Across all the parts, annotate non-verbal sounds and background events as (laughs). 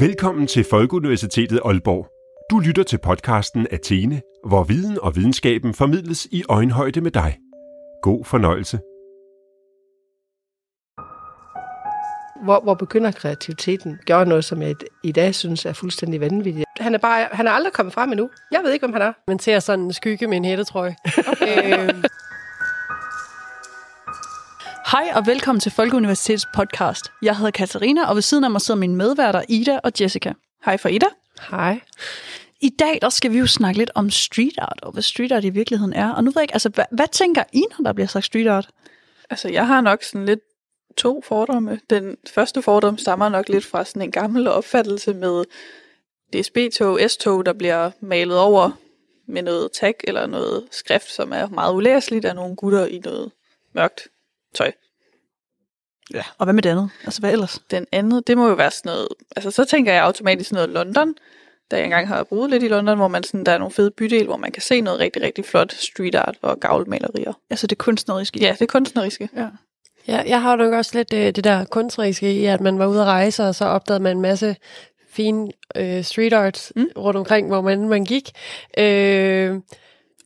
Velkommen til Folkeuniversitetet Aalborg. Du lytter til podcasten Athene, hvor viden og videnskaben formidles i øjenhøjde med dig. God fornøjelse. Hvor, hvor begynder kreativiteten? Gør noget, som jeg i dag synes er fuldstændig vanvittigt. Han er, bare, han er aldrig kommet frem endnu. Jeg ved ikke, hvem han er. Man ser sådan en skygge med en hættetrøje. (laughs) øh, Hej og velkommen til Folkeuniversitets podcast. Jeg hedder Katarina, og ved siden af mig sidder mine medværter Ida og Jessica. Hej for Ida. Hej. I dag der skal vi jo snakke lidt om street art, og hvad street art i virkeligheden er. Og nu ved jeg ikke, altså, hvad, hvad tænker I, når der bliver sagt street art? Altså, jeg har nok sådan lidt to fordomme. Den første fordom stammer nok lidt fra sådan en gammel opfattelse med DSB-tog, S-tog, der bliver malet over med noget tag eller noget skrift, som er meget ulæseligt af nogle gutter i noget mørkt tøj. Ja. Og hvad med det andet? Altså, hvad ellers? Den anden, det må jo være sådan noget, altså så tænker jeg automatisk sådan noget London, da jeg engang har boet lidt i London, hvor man sådan, der er nogle fede bydel, hvor man kan se noget rigtig, rigtig flot street art og gavlmalerier. Altså det kunstneriske? Ja, det kunstneriske. Ja. ja, jeg har nok også lidt øh, det der kunstneriske i, at man var ude at rejse, og så opdagede man en masse fine øh, street art mm. rundt omkring, hvor man, man gik. Øh,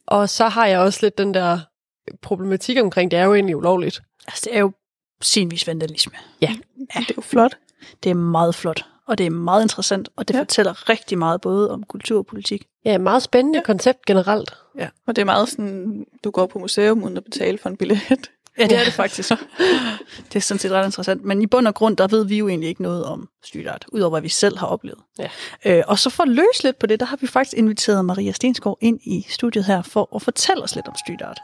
og så har jeg også lidt den der problematik omkring, det er jo egentlig ulovligt. Altså, det er jo sinvis vandalisme. Ja. ja. Det er jo flot. Det er meget flot, og det er meget interessant, og det ja. fortæller rigtig meget både om kultur og politik. Ja, meget spændende ja. koncept generelt. Ja, og det er meget sådan, du går på museum uden at betale for en billet. Ja, det er det faktisk. det er sådan set ret interessant. Men i bund og grund, der ved vi jo egentlig ikke noget om street art, udover hvad vi selv har oplevet. Ja. Øh, og så for at løse lidt på det, der har vi faktisk inviteret Maria Stensgaard ind i studiet her, for at fortælle os lidt om street art.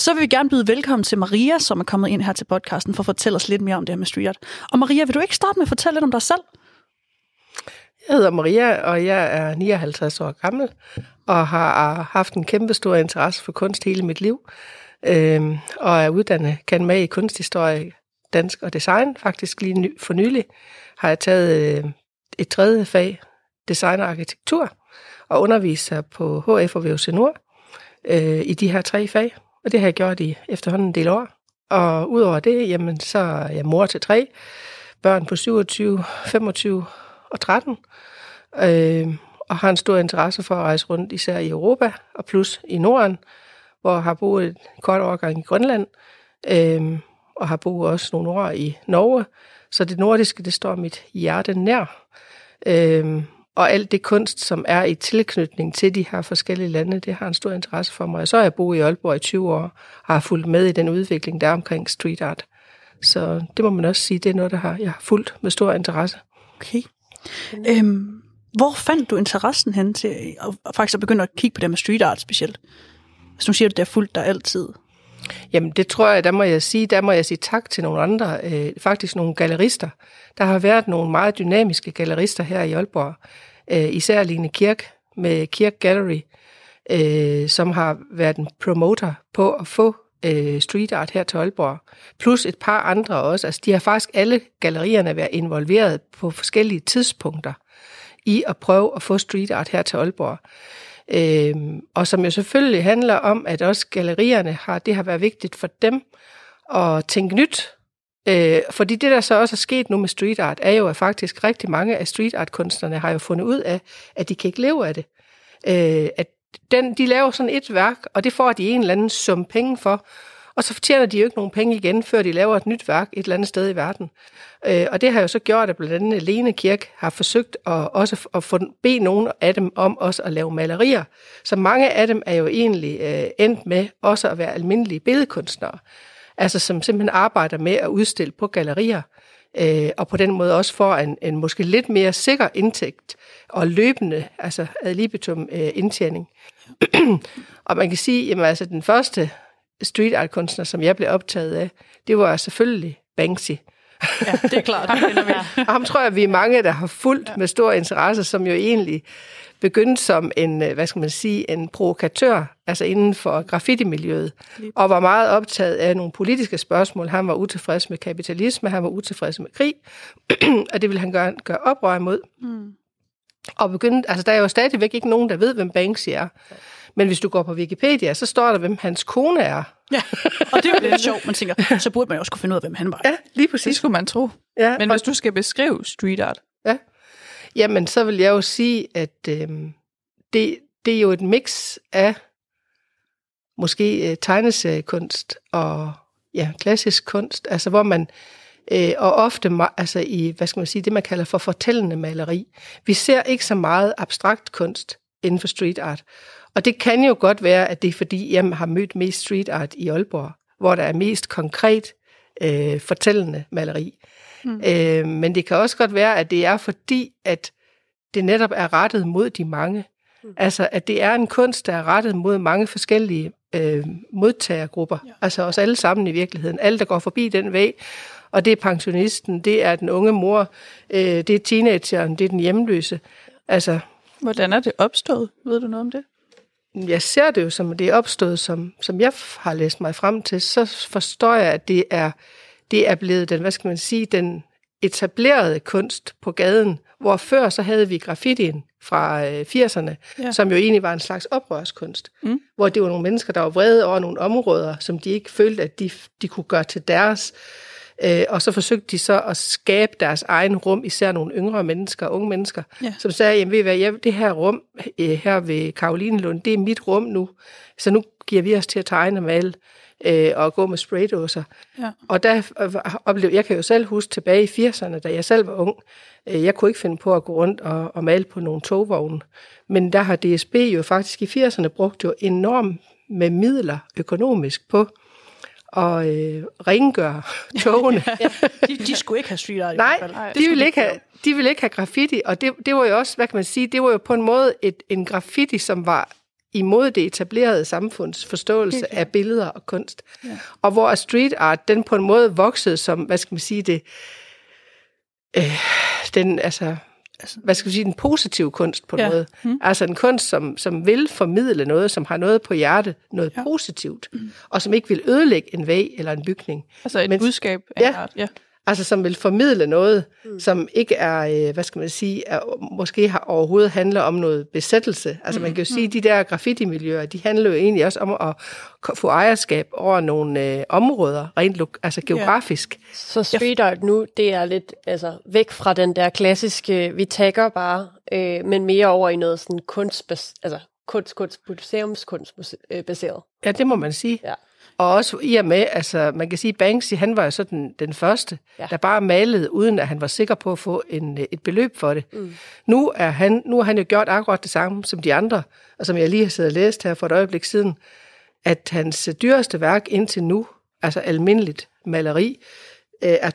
Så vil vi gerne byde velkommen til Maria, som er kommet ind her til podcasten for at fortælle os lidt mere om det her med street art. Og Maria, vil du ikke starte med at fortælle lidt om dig selv? Jeg hedder Maria, og jeg er 59 år gammel, og har øh, haft en kæmpe stor interesse for kunst hele mit liv, øh, og er uddannet kan med i kunsthistorie, dansk og design. Faktisk lige ny, for nylig har jeg taget øh, et tredje fag, design og arkitektur, og underviser på HF og VUC Nord øh, i de her tre fag. Og det har jeg gjort i efterhånden en del år. Og udover det, jamen, så er jeg mor til tre børn på 27, 25 og 13. Øh, og har en stor interesse for at rejse rundt, især i Europa og plus i Norden, hvor jeg har boet et kort overgang i Grønland, øh, og har boet også nogle år i Norge. Så det nordiske, det står mit hjerte nær. Øh, og alt det kunst, som er i tilknytning til de her forskellige lande, det har en stor interesse for mig. Og så har jeg boet i Aalborg i 20 år, og har fulgt med i den udvikling, der er omkring street art. Så det må man også sige, det er noget, der har, jeg har fulgt med stor interesse. Okay. Øhm, hvor fandt du interessen hen til at faktisk begynde at kigge på det med street art specielt? Hvis nu siger du, det er fuldt der altid. Jamen det tror jeg, der må jeg sige, der må jeg sige tak til nogle andre, øh, faktisk nogle gallerister. Der har været nogle meget dynamiske gallerister her i Aalborg, øh, især Line Kirk med Kirk Gallery, øh, som har været en promoter på at få øh, street art her til Aalborg. Plus et par andre også. Altså, de har faktisk alle gallerierne været involveret på forskellige tidspunkter i at prøve at få street art her til Aalborg. Øhm, og som jo selvfølgelig handler om, at også gallerierne har, det har været vigtigt for dem at tænke nyt. Øh, fordi det, der så også er sket nu med street art, er jo, at faktisk rigtig mange af street art kunstnerne har jo fundet ud af, at de kan ikke leve af det. Øh, at den, de laver sådan et værk, og det får de en eller anden sum penge for, og så fortjener de jo ikke nogen penge igen, før de laver et nyt værk et eller andet sted i verden. Øh, og det har jo så gjort, at blandt andet Lene Kirk har forsøgt at også at få bede nogen af dem om også at lave malerier. Så mange af dem er jo egentlig øh, endt med også at være almindelige billedkunstnere. Altså som simpelthen arbejder med at udstille på gallerier, øh, og på den måde også får en, en måske lidt mere sikker indtægt og løbende, altså ad libitum øh, indtjening. (clears throat) og man kan sige, jamen altså den første street art kunstner, som jeg blev optaget af, det var selvfølgelig Banksy. Ja, det er klart. og ham tror jeg, vi er mange, der har fulgt ja. med stor interesse, som jo egentlig begyndte som en, øh, hvad skal man sige, en provokatør, altså inden for graffiti-miljøet, og var meget optaget af nogle politiske spørgsmål. Han var utilfreds med kapitalisme, han var utilfreds med krig, (clears throat) og det ville han gøre, gøre oprør imod. Mm. Og begyndte, altså der er jo stadigvæk ikke nogen, der ved, hvem Banksy er. Men hvis du går på Wikipedia, så står der, hvem hans kone er. Ja, og det er jo lidt (laughs) sjovt. Man tænker, så burde man jo også kunne finde ud af, hvem han var. Ja, lige Det præcis. skulle man tro. Ja, Men og- hvis du skal beskrive street art, Jamen, så vil jeg jo sige, at øhm, det, det er jo et mix af måske øh, tegneseriekunst og ja, klassisk kunst, altså hvor man øh, og ofte altså i, hvad skal man sige, det man kalder for fortællende maleri. Vi ser ikke så meget abstrakt kunst inden for street art. Og det kan jo godt være, at det er fordi, jeg har mødt mest street art i Aalborg, hvor der er mest konkret øh, fortællende maleri. Mm. Øh, men det kan også godt være, at det er fordi, at det netop er rettet mod de mange. Mm. Altså, at det er en kunst, der er rettet mod mange forskellige øh, modtagergrupper. Ja. Altså os alle sammen i virkeligheden. Alle, der går forbi den væg. Og det er pensionisten, det er den unge mor, øh, det er teenageren, det er den hjemløse. Altså, hvordan er det opstået? Ved du noget om det? Jeg ser det jo som, det er opstået, som, som jeg har læst mig frem til, så forstår jeg, at det er, det er blevet den, hvad skal man sige, den etablerede kunst på gaden, hvor før så havde vi graffitien fra øh, 80'erne, Ja. ja. som jo egentlig var en slags oprørskunst, mm. hvor det var nogle mennesker, der var vrede over nogle områder, som de ikke følte, at de, de kunne gøre til deres. Øh, og så forsøgte de så at skabe deres egen rum, især nogle yngre mennesker, unge mennesker, Ja. som sagde, jamen ved I hvad, jeg, det her rum øh, her ved Karolinelund, det er mit rum nu, så nu giver vi os til at tegne og male øh, og gå med spraydåser. Ja. Og der øh, oplevede, jeg kan jo selv huske tilbage i 80'erne, da jeg selv var ung, øh, jeg kunne ikke finde på at gå rundt og, og male på nogle togvogne. Men der har DSB jo faktisk i 80'erne brugt jo enormt med midler økonomisk på at øh, rengøre (laughs) togene. De, de skulle ikke have street art i Nej, hvert fald. de ville, ikke have, de ville ikke have graffiti, og det, det var jo også, hvad kan man sige, det var jo på en måde et, en graffiti, som var imod det etablerede samfunds forståelse af billeder og kunst. Ja. Og hvor street art, den på en måde voksede som, hvad skal man sige, det, øh, den, altså, hvad skal man sige, den positive kunst på en Ja. måde. Mm. Altså en kunst, som, som vil formidle noget, som har noget på hjertet, noget ja. positivt, mm. og som ikke vil ødelægge en væg eller en bygning. Altså et Men- budskab af Ja. art. Ja. Altså som vil formidle noget, mm. som ikke er, øh, hvad skal man sige, er, måske har overhovedet handler om noget besættelse. Altså man kan jo sige, at de der graffiti-miljøer, de handler jo egentlig også om at få ejerskab over nogle øh, områder, rent altså geografisk. Så street art nu, det er lidt altså, væk fra den der klassiske, vi tagger bare, øh, men mere over i noget sådan kunst, altså kunst, kunst, museumskunst øh, baseret. Ja, det må man sige. Ja. Og også i og med, altså man kan sige, Banksy, han var jo så den, den første, Ja. der bare malede, uden at han var sikker på at få en, øh, et beløb for det. Mm. Nu, er han, nu har han jo gjort akkurat det samme som de andre, og som jeg lige har siddet og læst her for et øjeblik siden, at hans dyreste værk indtil nu, altså almindeligt maleri, øh, er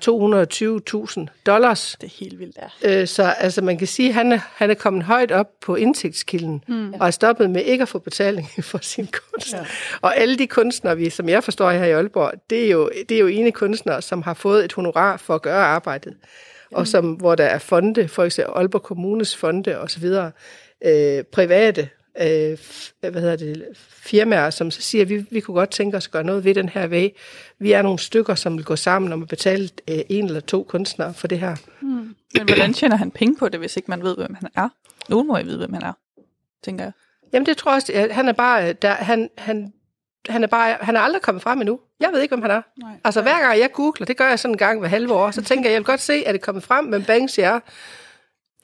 220.000 dollars. Det er helt vildt. Ja. Øh, Så altså, man kan sige, at han er, han er kommet højt op på indtægtskilden, mm. og er stoppet med ikke at få betaling (laughs) for sin kunst. Ja. Og alle de kunstnere, vi, som jeg forstår her i Aalborg, det er, jo, det er jo ene kunstnere, som har fået et honorar for at gøre arbejdet. Og som, hvor der er fonde, for eksempel Aalborg Kommunes fonde osv., øh, private øh, hvad hedder det, firmaer, som så siger, at vi, vi kunne godt tænke os at gøre noget ved den her væg. Vi er nogle stykker, som vil gå sammen om at betale øh, en eller to kunstnere for det her. Men hvordan tjener han penge på det, hvis ikke man ved, hvem han er? Nogen må jo vide, hvem han er, tænker jeg. Jamen det tror jeg også, han er bare, der, han, han, han er bare, han er aldrig kommet frem endnu. Jeg ved ikke, hvem han er. Nej. Altså hver gang jeg googler, det gør jeg sådan en gang hver halve år, så tænker jeg, jeg vil godt se, at det er kommet frem, men Banksy er.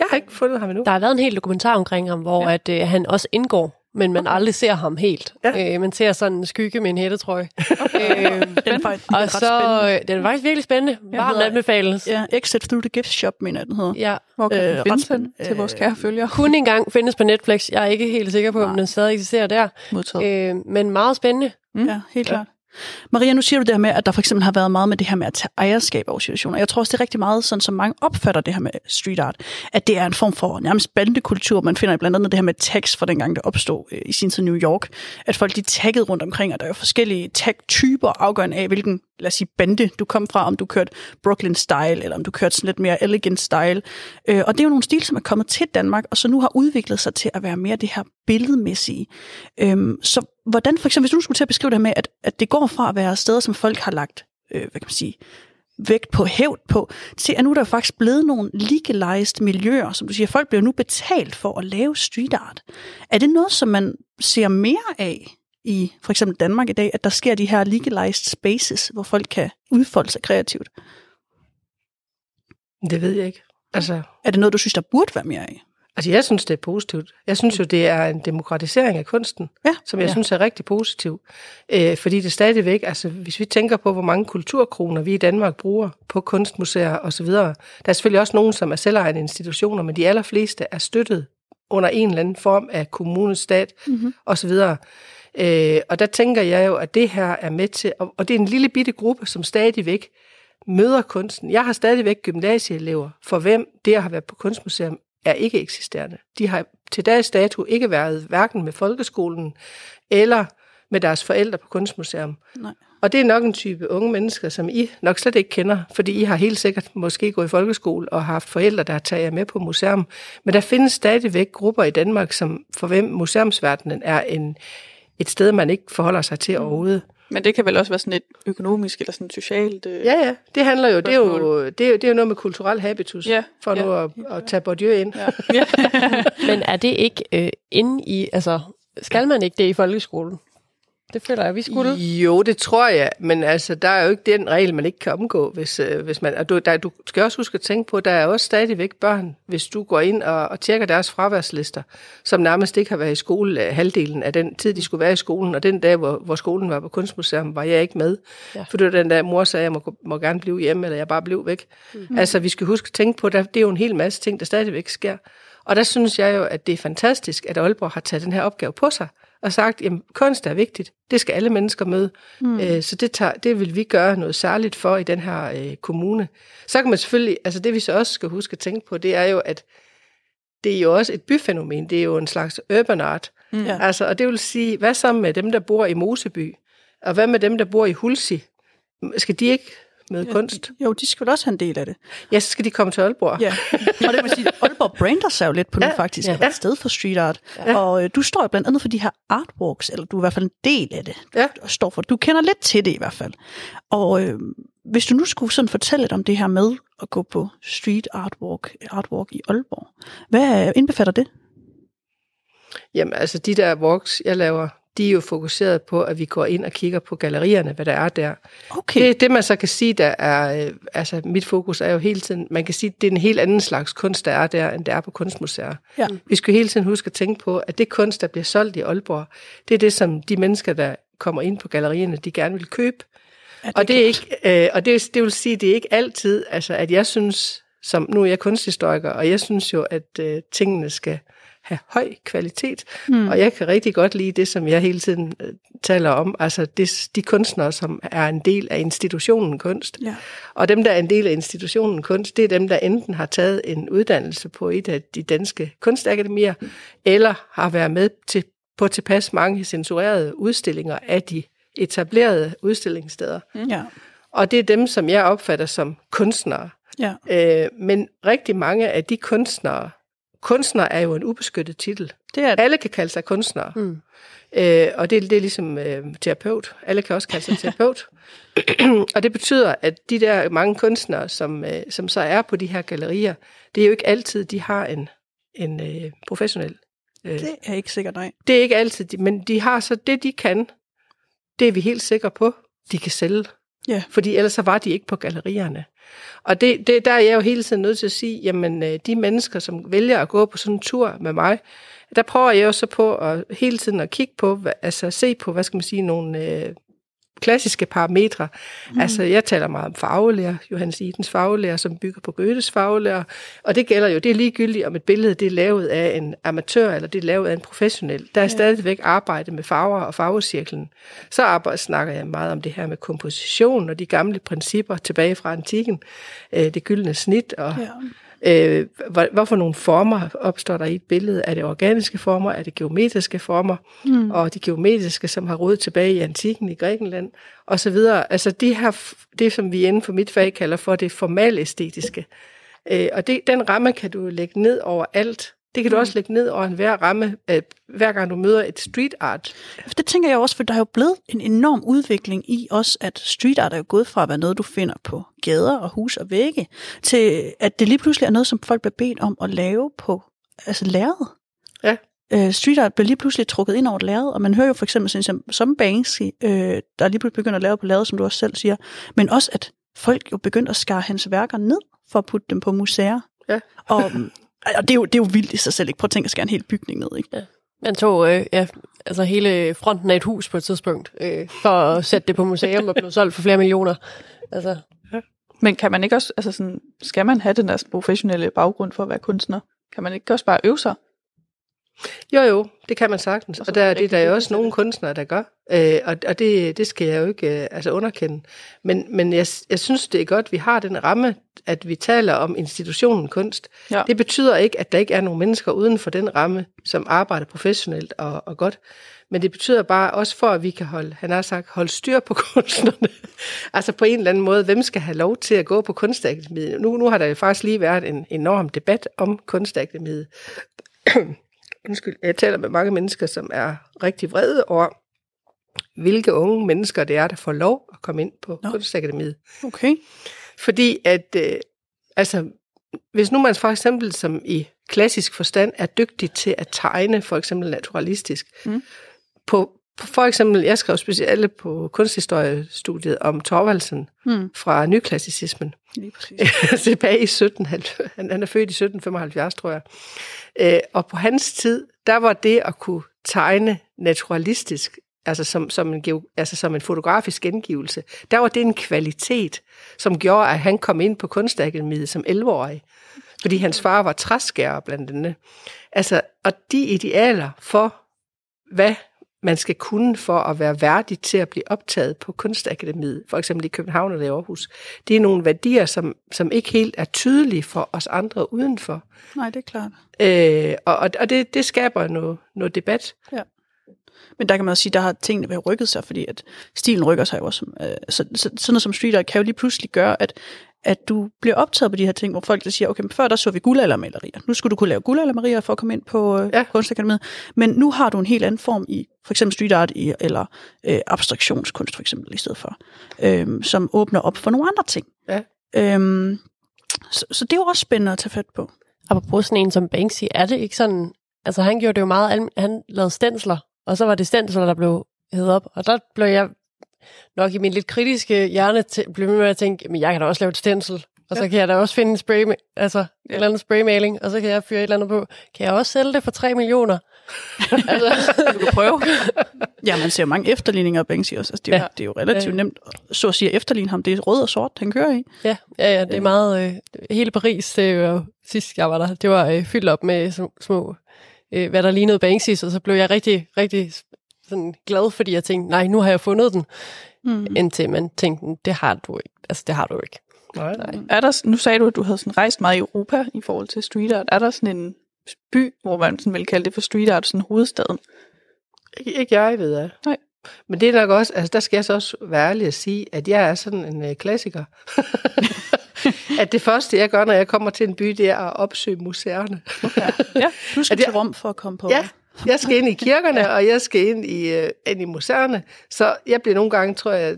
Jeg har ikke fundet ham endnu. Der har været en hel dokumentar omkring ham, hvor ja. at, øh, han også indgår, men man aldrig ser ham helt. Ja. Øh, man ser sådan en skygge med en hættetrøje. øh, Den faktisk og ret så, spændende. øh, den er faktisk virkelig spændende. Varmt anbefales. Ja, Exit Through the Gift Shop, mener jeg, den hedder. Ja. Hvor kan Øh, øh, den spændende. til vores kære følgere? Kun engang findes på Netflix. Jeg er ikke helt sikker på, om den stadig eksisterer der. Modtaget. Øh, men meget spændende. Mm. Ja, helt klart. Maria, nu siger du det her med, at der for eksempel har været meget med det her med at tage ejerskab over situationer. Jeg tror også, det er rigtig meget, sådan som mange opfatter det her med street art, at det er en form for nærmest bandekultur. Man finder blandt andet det her med tags fra dengang, det opstod øh, i sin tid New York. At folk de taggede rundt omkring, og der er jo forskellige tag-typer afgørende af, hvilken, lad os sige, bande du kom fra, om du kørte Brooklyn Style, eller om du kørte sådan lidt mere elegant style. Øh, og det er jo nogle stil, som er kommet til Danmark, og så nu har udviklet sig til at være mere det her billedmæssige. Øhm, så hvordan, for eksempel, hvis du skulle til at beskrive det her med, at, at det går fra at være steder, som folk har lagt, øh, hvad kan man sige, vægt på, hævd på, til at nu er der faktisk blevet nogle legalized miljøer, som du siger, folk bliver nu betalt for at lave street art. Er det noget, som man ser mere af i for eksempel Danmark i dag, at der sker de her legalized spaces, hvor folk kan udfolde sig kreativt? Det ved jeg ikke. Altså, Er det noget, du synes, der burde være mere af? altså, jeg synes, det er positivt. Jeg synes jo, det er en demokratisering af kunsten, Ja. som jeg ja. synes er rigtig positiv. Øh, fordi det stadigvæk, altså hvis vi tænker på, hvor mange kulturkroner vi i Danmark bruger på kunstmuseer osv., der er selvfølgelig også nogen, som er selvejende institutioner, men de allerfleste er støttet under en eller anden form af kommune, stat Mhm. osv. Øh, og der tænker jeg jo, at det her er med til, og, og det er en lille bitte gruppe, som stadigvæk møder kunsten. Jeg har stadigvæk gymnasieelever, for hvem det at have været på kunstmuseum er ikke eksisterende. De har til dags dato ikke været hverken med folkeskolen eller med deres forældre på kunstmuseum. Nej. Og det er nok en type unge mennesker, som I nok slet ikke kender, fordi I har helt sikkert måske gået i folkeskole og haft forældre, der har taget jer med på museum. Men der findes stadigvæk grupper i Danmark, som for hvem museumsverdenen er en, et sted, man ikke forholder sig til overhovedet. Men det kan vel også være sådan et økonomisk eller sådan socialt... Øh, Ja, ja. Det handler jo, det er jo, det er jo, det er jo noget med kulturel habitus, Ja, for nu ja. at, at tage Bourdieu ind. Ja. (laughs) ja. Men er det ikke øh, inde i, altså, skal man ikke det i folkeskolen? Det føler jeg, vi skulle. Jo, det tror jeg, men altså, der er jo ikke den regel, man ikke kan omgå, hvis, øh, hvis man... Og du, der, du skal også huske at tænke på, at der er også stadigvæk børn, hvis du går ind og, og tjekker deres fraværslister, som nærmest ikke har været i skole øh, halvdelen af den tid, de skulle være i skolen, og den dag, hvor, hvor skolen var på kunstmuseum, var jeg ikke med. Ja. For det var den dag, mor sagde, at jeg må, må gerne blive hjemme, eller jeg bare blev væk. Mm. Altså, vi skal huske at tænke på, at der, det er jo en hel masse ting, der stadigvæk sker. Og der synes jeg jo, at det er fantastisk, at Aalborg har taget den her opgave på sig, og sagt, at kunst er vigtigt. Det skal alle mennesker møde. Mm. Øh, så det, tager, det vil vi gøre noget særligt for i den her øh, kommune. Så kan man selvfølgelig, altså det vi så også skal huske at tænke på, det er jo, at det er jo også et byfænomen. Det er jo en slags urban art. Mm. Altså, og det vil sige, hvad så med dem, der bor i Moseby? Og hvad med dem, der bor i Hulsi? Skal de ikke møde ja. kunst? Jo, de skal vel også have en del af det. Ja, så skal de komme til Aalborg. Ja, og det vil sige, Aalborg brander sig jo lidt på nu Ja, faktisk, ja. et sted for street art. Ja. Og øh, du står jo blandt andet for de her artwalks, eller du er i hvert fald en del af det. Ja. Du står for, du kender lidt til det i hvert fald. Og øh, hvis du nu skulle sådan fortælle lidt om det her med at gå på street artwalk, artwalk i Aalborg, hvad øh, indbefatter det? Jamen, altså de der walks, jeg laver, de er jo fokuseret på, at vi går ind og kigger på gallerierne, hvad der er der. Okay. Det, det man så kan sige, der er, øh, altså mit fokus er jo hele tiden, man kan sige, det er en helt anden slags kunst, der er der, end der er på kunstmuseer. Ja. Vi skal hele tiden huske at tænke på, at det kunst, der bliver solgt i Aalborg, det er det, som de mennesker, der kommer ind på gallerierne, de gerne vil købe. Ja, og det er ikke, øh, og det, det vil sige, det er ikke altid, altså at jeg synes, som nu er jeg kunsthistoriker, og jeg synes jo, at øh, tingene skal have høj kvalitet, mm. og jeg kan rigtig godt lide det, som jeg hele tiden øh, taler om, altså det, de kunstnere, som er en del af institutionen kunst. Ja. Og dem, der er en del af institutionen kunst, det er dem, der enten har taget en uddannelse på et af de danske kunstakademier, eller har været med til, på tilpas mange censurerede udstillinger af de etablerede udstillingssteder. Ja. Og det er dem, som jeg opfatter som kunstnere. Ja. Øh, men rigtig mange af de kunstnere, kunstner er jo en ubeskyttet titel. Det er det. Alle kan kalde sig kunstnere. Mm. Øh, og det, det er ligesom øh, terapeut. Alle kan også kalde sig terapeut. (clears throat) og det betyder, at de der mange kunstnere, som, øh, som så er på de her gallerier, det er jo ikke altid, de har en, en øh, professionel. Øh, Det er ikke sikkert, nej. det er ikke altid, de, men de har så det, de kan. Det er vi helt sikre på, de kan sælge. Ja. Fordi ellers så var de ikke på gallerierne. Og det, det, der er jeg jo hele tiden nødt til at sige, jamen øh, de mennesker, som vælger at gå på sådan en tur med mig, der prøver jeg jo så på at hele tiden at kigge på, altså se på, hvad skal man sige, nogle øh, klassiske parametre. Mm. Altså jeg taler meget om farvelærer, Johannes Idens farvelærer, som bygger på Goethes farvelærer, og det gælder jo, det er ligegyldigt, om et billede det er lavet af en amatør, eller det er lavet af en professionel. Der er ja. stadigvæk arbejde med farver og farvecirklen. Så arbejder, snakker jeg meget om det her med komposition og de gamle principper tilbage fra antikken, øh, det gyldne snit og Ja. Øh, hvor, hvorfor nogle former opstår der i et billede? Er det organiske former? Er det geometriske former? Mm. Og de geometriske, som har rodet tilbage i antikken i Grækenland, og så videre. Altså de her, det, som vi inden for mit fag kalder for det formalæstetiske. Øh, og det, den ramme kan du lægge ned over alt. Det kan du også lægge ned over en hver ramme, øh, hver gang du møder et street art. Det tænker jeg også, for der er jo blevet en enorm udvikling i også, at street art er jo gået fra at være noget, du finder på gader og hus og vægge, til at det lige pludselig er noget, som folk bliver bedt om at lave på altså lærred. Ja. Øh, street art bliver lige pludselig trukket ind over et lærred, og man hører jo for eksempel sådan, som, som Banksy, øh, der lige pludselig begynder at lave på lærred, som du også selv siger, men også at folk jo begynder at skære hans værker ned for at putte dem på museer. Ja. Og, (laughs) og det, er jo, det er jo vildt i sig selv, ikke? Prøv at tænke at skære en hel bygning ned, ikke? Man tog øh, ja, altså hele fronten af et hus på et tidspunkt, øh, for at sætte det på museum og blev solgt for flere millioner. Altså, Men kan man ikke også, altså sådan, skal man have den der professionelle baggrund for at være kunstner? Kan man ikke også bare øve sig? Jo, jo, det kan man sagtens. Og Og der, det er rigtig der jo dygtig også nogle det. kunstnere, der gør. Øh, og og det, det skal jeg jo ikke øh, altså underkende. Men, men jeg, jeg synes, det er godt, at vi har den ramme, at vi taler om institutionen kunst. Ja. Det betyder ikke, at der ikke er nogen mennesker uden for den ramme, som arbejder professionelt og, og godt. Men det betyder bare også for, at vi kan holde, han har sagt, holde styr på (laughs) kunstnerne. altså på en eller anden måde, hvem skal have lov til at gå på kunstakademiet? Nu, nu har der jo faktisk lige været en enorm debat om kunstakademiet. Undskyld, jeg taler med mange mennesker, som er rigtig vrede over, hvilke unge mennesker det er, der får lov at komme ind på Nå. kunstakademiet. Okay. Fordi at, øh, altså, hvis nu man for eksempel som i klassisk forstand er dygtig til at tegne, for eksempel naturalistisk, Mm. på, på for eksempel, jeg skrev specielt på kunsthistoriestudiet om Thorvaldsen Hmm. fra nyklassicismen, Lige præcis. (laughs) tilbage i 17, han, han er født i 1775, tror jeg. Øh, og på hans tid, der var det at kunne tegne naturalistisk, altså som, som, en, geo- altså som en fotografisk gengivelse, der var det en kvalitet, som gjorde, at han kom ind på kunstakademiet som 11-årig. Fordi hans far var træskærer blandt andet. Altså, og de idealer for, hvad man skal kunne for at være værdig til at blive optaget på kunstakademiet, for eksempel i København eller i Aarhus, det er nogle værdier, som, som ikke helt er tydelige for os andre udenfor. Nej, det er klart. Øh, og og det, det skaber noget, noget debat. Men der kan man også sige, der har tingene været rykket sig, fordi at stilen rykker sig jo også. Øh, så, så, sådan noget som street art kan jo lige pludselig gøre, at, at du bliver optaget på de her ting, hvor folk der siger, okay, men før der så vi guldaldermalerier. Nu skulle du kunne lave guldaldermalerier for at komme ind på øh, Ja. kunstakademiet. Men nu har du en helt anden form i for eksempel street art i, eller øh, abstraktionskunst for eksempel i stedet for, øh, som åbner op for nogle andre ting. Ja. Øhm, så, så det er jo også spændende at tage fat på. apropos sådan en som Banksy, er det ikke sådan... Altså, han gjorde det jo meget... Han lavede stensler, og så var det stensler, der blev hævet op. Og der blev jeg nok i min lidt kritiske hjerne tæ- blev med at tænke, men jeg kan da også lave et stensel. Og så kan jeg da også finde en spray, altså ja. en eller anden spraymaling, og så kan jeg fyre et eller andet på. Kan jeg også sælge det for 3 millioner? (laughs) altså, (laughs) Du kan prøve. Ja, man ser jo mange efterligninger af Banksy også. Altså, det, er, Ja. ja. det er jo relativt Ja. nemt, så at sige, at efterligne ham. Det er rød og sort, han kører i. ja, ja, ja, det er meget... Øh, hele Paris, det var jo sidst jeg var der, det var øh, fyldt op med små øh, hvad der lignede Banksys, og så blev jeg rigtig, rigtig sådan glad, fordi jeg tænkte, nej, nu har jeg fundet den. Mm. indtil man tænkte, det har du ikke. Altså, det har du ikke. Nej. Nej. Er der, nu sagde du, at du havde sådan rejst meget i Europa i forhold til street art. Er der sådan en by, hvor man sådan vil kalde det for street art, sådan hovedstaden? Ikke, ikke jeg, ved jeg. Nej. Men det er nok også, altså der skal jeg så også være ærlig at sige, at jeg er sådan en øh, klassiker. (laughs) (laughs) at det første, jeg gør, når jeg kommer til en by, det er at opsøge museerne. Ja, Du skal Er det- til Rom for at komme på. Ja, jeg skal ind i kirkerne, (laughs) og jeg skal ind i, øh, ind i museerne. Så jeg bliver nogle gange, tror jeg,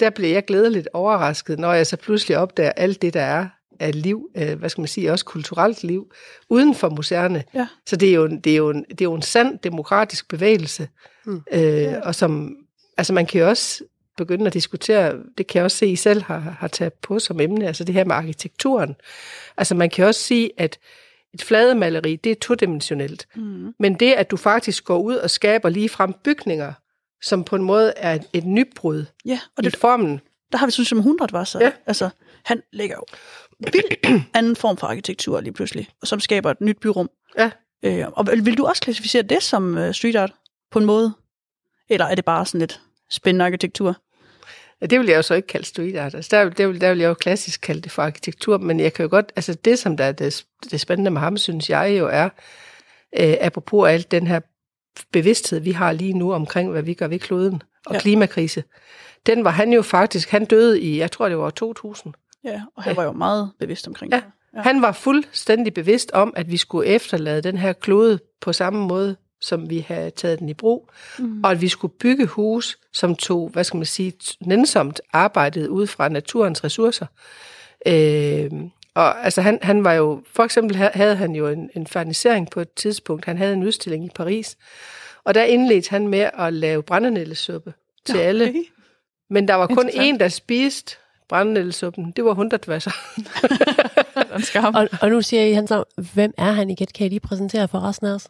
der bliver jeg glædeligt overrasket, når jeg så pludselig opdager alt det, der er af liv, øh, hvad skal man sige, også kulturelt liv, uden for museerne. Ja. Så det er, jo en, det, er jo en, det er jo en sand demokratisk bevægelse. Mm. Øh, og som, altså man kan jo også begynde at diskutere, det kan jeg også se, I selv har, har taget på som emne, altså det her med arkitekturen. Altså man kan også sige, at et flademaleri, det er todimensionelt. Mm. Men det, at du faktisk går ud og skaber lige frem bygninger, som på en måde er et, et nybrud ja og i det, formen. der har vi sådan som 100 var så. Ja. Altså, han lægger jo vild (clears throat) anden form for arkitektur lige pludselig, som skaber et nyt byrum. Ja. Øh, og vil, du også klassificere det som uh, street art på en måde? Eller er det bare sådan lidt spændende arkitektur? Ja, det vil jeg jo så ikke kalde street art. Altså, der, der, vil, der vil jeg jo klassisk kalde det for arkitektur, men jeg kan jo godt, altså det, som der er det, det spændende med ham, synes jeg jo er, øh, apropos alt den her bevidsthed, vi har lige nu omkring, hvad vi gør ved kloden og Ja. ja. klimakrise, den var han jo faktisk, han døde i, jeg tror det var 2000, Ja, og han var jo meget bevidst omkring Ja. det. Ja. Han var fuldstændig bevidst om, at vi skulle efterlade den her klode på samme måde, som vi havde taget den i brug, mm. og at vi skulle bygge hus, som tog, hvad skal man sige, nænsomt arbejdet ud fra naturens ressourcer. Øh, og altså han, han var jo, for eksempel ha- havde han jo en, en fernisering på et tidspunkt, han havde en udstilling i Paris, og der indledte han med at lave brændenældesuppe til okay. alle, men der var kun en, der spiste brændenældesuppen, det var hundredvasser. (laughs) Og, og nu siger I han så, hvem er han igen? Kan I lige præsentere for resten af os?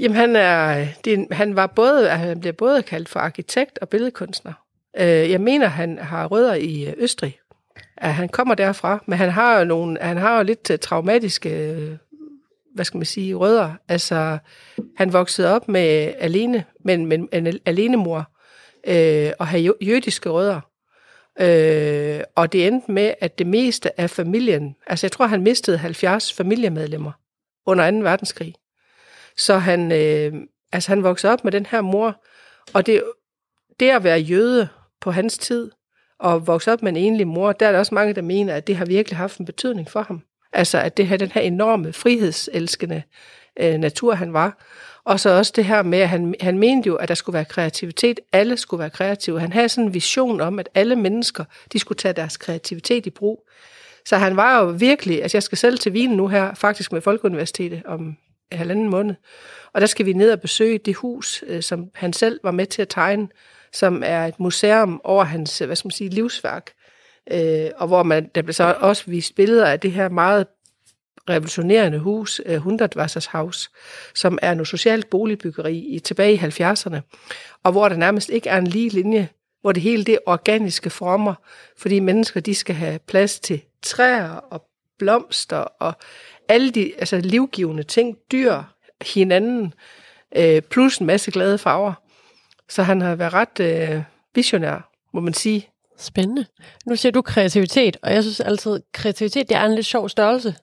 Jamen, han, er, det, er han, var både, han bliver både kaldt for arkitekt og billedkunstner. Øh, jeg mener, han har rødder i øh, Østrig. At han kommer derfra, men han har jo, nogle, han har jo lidt øh, traumatiske, hvad skal man sige, rødder. Altså, han voksede op med alene, men, men en alenemor, øh, og have jødiske rødder. Øh, og det endte med, at det meste af familien, altså jeg tror, han mistede 70 familiemedlemmer under 2. verdenskrig. Så han, øh, altså han voksede op med den her mor, og det, det at være jøde på hans tid, og vokse op med en enlig mor, der er der også mange, der mener, at det har virkelig haft en betydning for ham. Altså at det her, den her enorme frihedselskende øh, natur, han var. Og så også det her med, at han, han mente jo, at der skulle være kreativitet. Alle skulle være kreative. Han havde sådan en vision om, at alle mennesker, de skulle tage deres kreativitet i brug. Så han var jo virkelig, altså jeg skal selv til Wien nu her, faktisk med Folkeuniversitetet om halvanden måned. Og der skal vi ned og besøge det hus, øh, som han selv var med til at tegne, som er et museum over hans, øh, hvad skal man sige, livsværk. Øh, og hvor man, der blev så også vist billeder af det her meget revolutionerende hus, øh, Hundertwassers House, som er noget socialt boligbyggeri i, tilbage i 70'erne, og hvor der nærmest ikke er en lige linje, hvor det hele det organiske former, fordi mennesker de skal have plads til træer og blomster og alle de altså, livgivende ting, dyr, hinanden, øh, plus en masse glade farver. Så han har været ret øh, visionær, må man sige. Spændende. Nu siger du kreativitet, og jeg synes altid, kreativitet det er en lidt sjov størrelse.